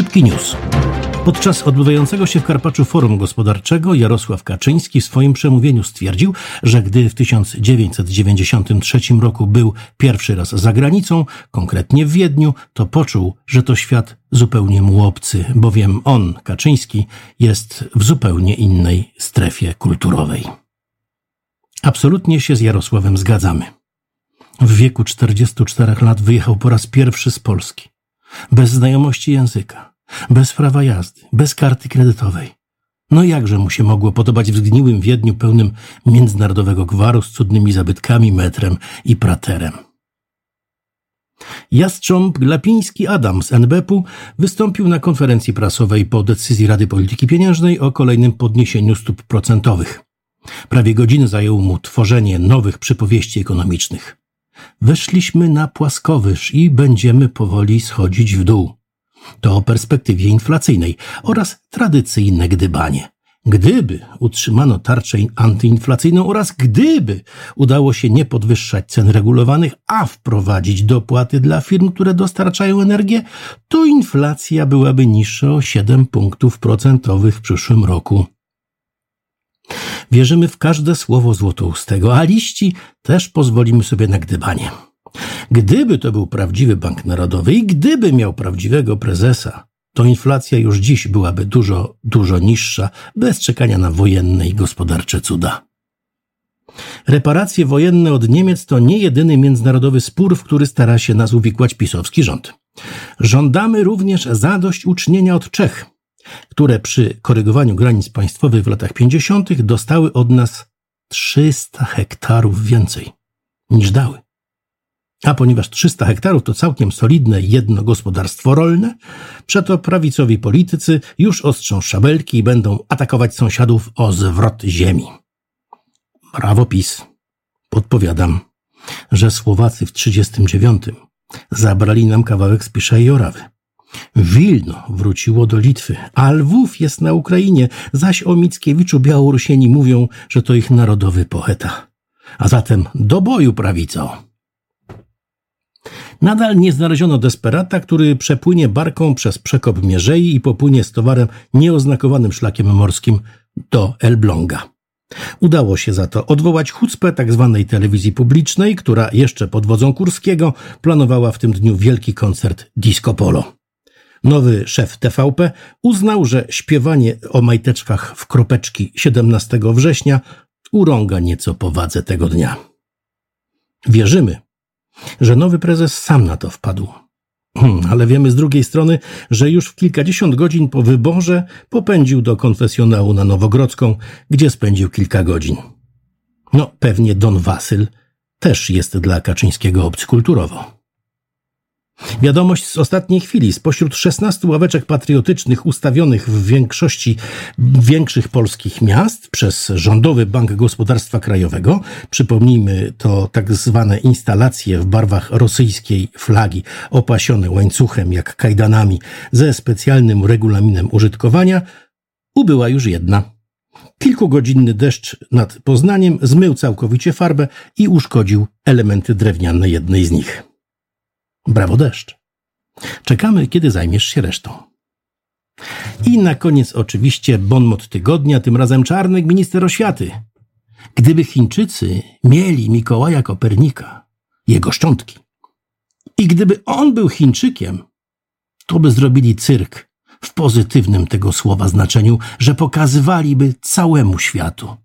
Szybki news. Podczas odbywającego się w Karpaczu Forum Gospodarczego Jarosław Kaczyński w swoim przemówieniu stwierdził, że gdy w 1993 roku był pierwszy raz za granicą, konkretnie w Wiedniu, to poczuł, że to świat zupełnie mu obcy, bowiem on, Kaczyński, jest w zupełnie innej strefie kulturowej. Absolutnie się z Jarosławem zgadzamy. W wieku 44 lat wyjechał po raz pierwszy z Polski. Bez znajomości języka, bez prawa jazdy, bez karty kredytowej. No jakże mu się mogło podobać w zgniłym Wiedniu pełnym międzynarodowego gwaru z cudnymi zabytkami, metrem i praterem. Jastrząb Glapiński Adam z NBP-u wystąpił na konferencji prasowej po decyzji Rady Polityki Pieniężnej o kolejnym podniesieniu stóp procentowych. Prawie godzinę zajęło mu tworzenie nowych przypowieści ekonomicznych. Weszliśmy na płaskowyż i będziemy powoli schodzić w dół. To o perspektywie inflacyjnej oraz tradycyjne gdybanie. Gdyby utrzymano tarczę antyinflacyjną oraz gdyby udało się nie podwyższać cen regulowanych, a wprowadzić dopłaty dla firm, które dostarczają energię, to inflacja byłaby niższa o 7 punktów procentowych w przyszłym roku. Wierzymy w każde słowo złotoustego, a liści też pozwolimy sobie na gdybanie. Gdyby to był prawdziwy bank narodowy i gdyby miał prawdziwego prezesa, to inflacja już dziś byłaby dużo, dużo niższa, bez czekania na wojenne i gospodarcze cuda. Reparacje wojenne od Niemiec to nie jedyny międzynarodowy spór, w który stara się nas uwikłać pisowski rząd. Żądamy również zadośćuczynienia od Czech, które przy korygowaniu granic państwowych w latach 50. dostały od nas 300 hektarów więcej niż dały. A ponieważ 300 hektarów to całkiem solidne jedno gospodarstwo rolne, przeto prawicowi politycy już ostrzą szabelki i będą atakować sąsiadów o zwrot ziemi. Brawo PiS. Podpowiadam, że Słowacy w 39 zabrali nam kawałek Spisza i Orawy. Wilno wróciło do Litwy, a Lwów jest na Ukrainie, zaś o Mickiewiczu Białorusieni mówią, że to ich narodowy poeta. A zatem do boju prawico! Nadal nie znaleziono desperata, który przepłynie barką przez przekop Mierzei i popłynie z towarem nieoznakowanym szlakiem morskim do Elbląga. Udało się za to odwołać chucpę tzw. Tak telewizji publicznej, która jeszcze pod wodzą Kurskiego planowała w tym dniu wielki koncert Disco Polo. Nowy szef TVP uznał, że śpiewanie o majteczkach w kropeczki 17 września urąga nieco powadze tego dnia. Wierzymy, że nowy prezes sam na to wpadł. Hmm, ale wiemy z drugiej strony, że już w kilkadziesiąt godzin po wyborze popędził do konfesjonału na Nowogrodzką, gdzie spędził kilka godzin. No, pewnie Don Wasyl też jest dla Kaczyńskiego obcy kulturowo. Wiadomość z ostatniej chwili. Spośród 16 ławeczek patriotycznych ustawionych w większości większych polskich miast przez Rządowy Bank Gospodarstwa Krajowego, przypomnijmy to tak zwane instalacje w barwach rosyjskiej flagi, opasione łańcuchem jak kajdanami ze specjalnym regulaminem użytkowania, ubyła już jedna. Kilkugodzinny deszcz nad Poznaniem zmył całkowicie farbę i uszkodził elementy drewniane jednej z nich. Brawo deszcz. Czekamy, kiedy zajmiesz się resztą. I na koniec oczywiście bonmot tygodnia, tym razem Czarnek, minister oświaty. Gdyby Chińczycy mieli Mikołaja Kopernika, jego szczątki, i gdyby on był Chińczykiem, to by zrobili cyrk w pozytywnym tego słowa znaczeniu, że pokazywaliby całemu światu,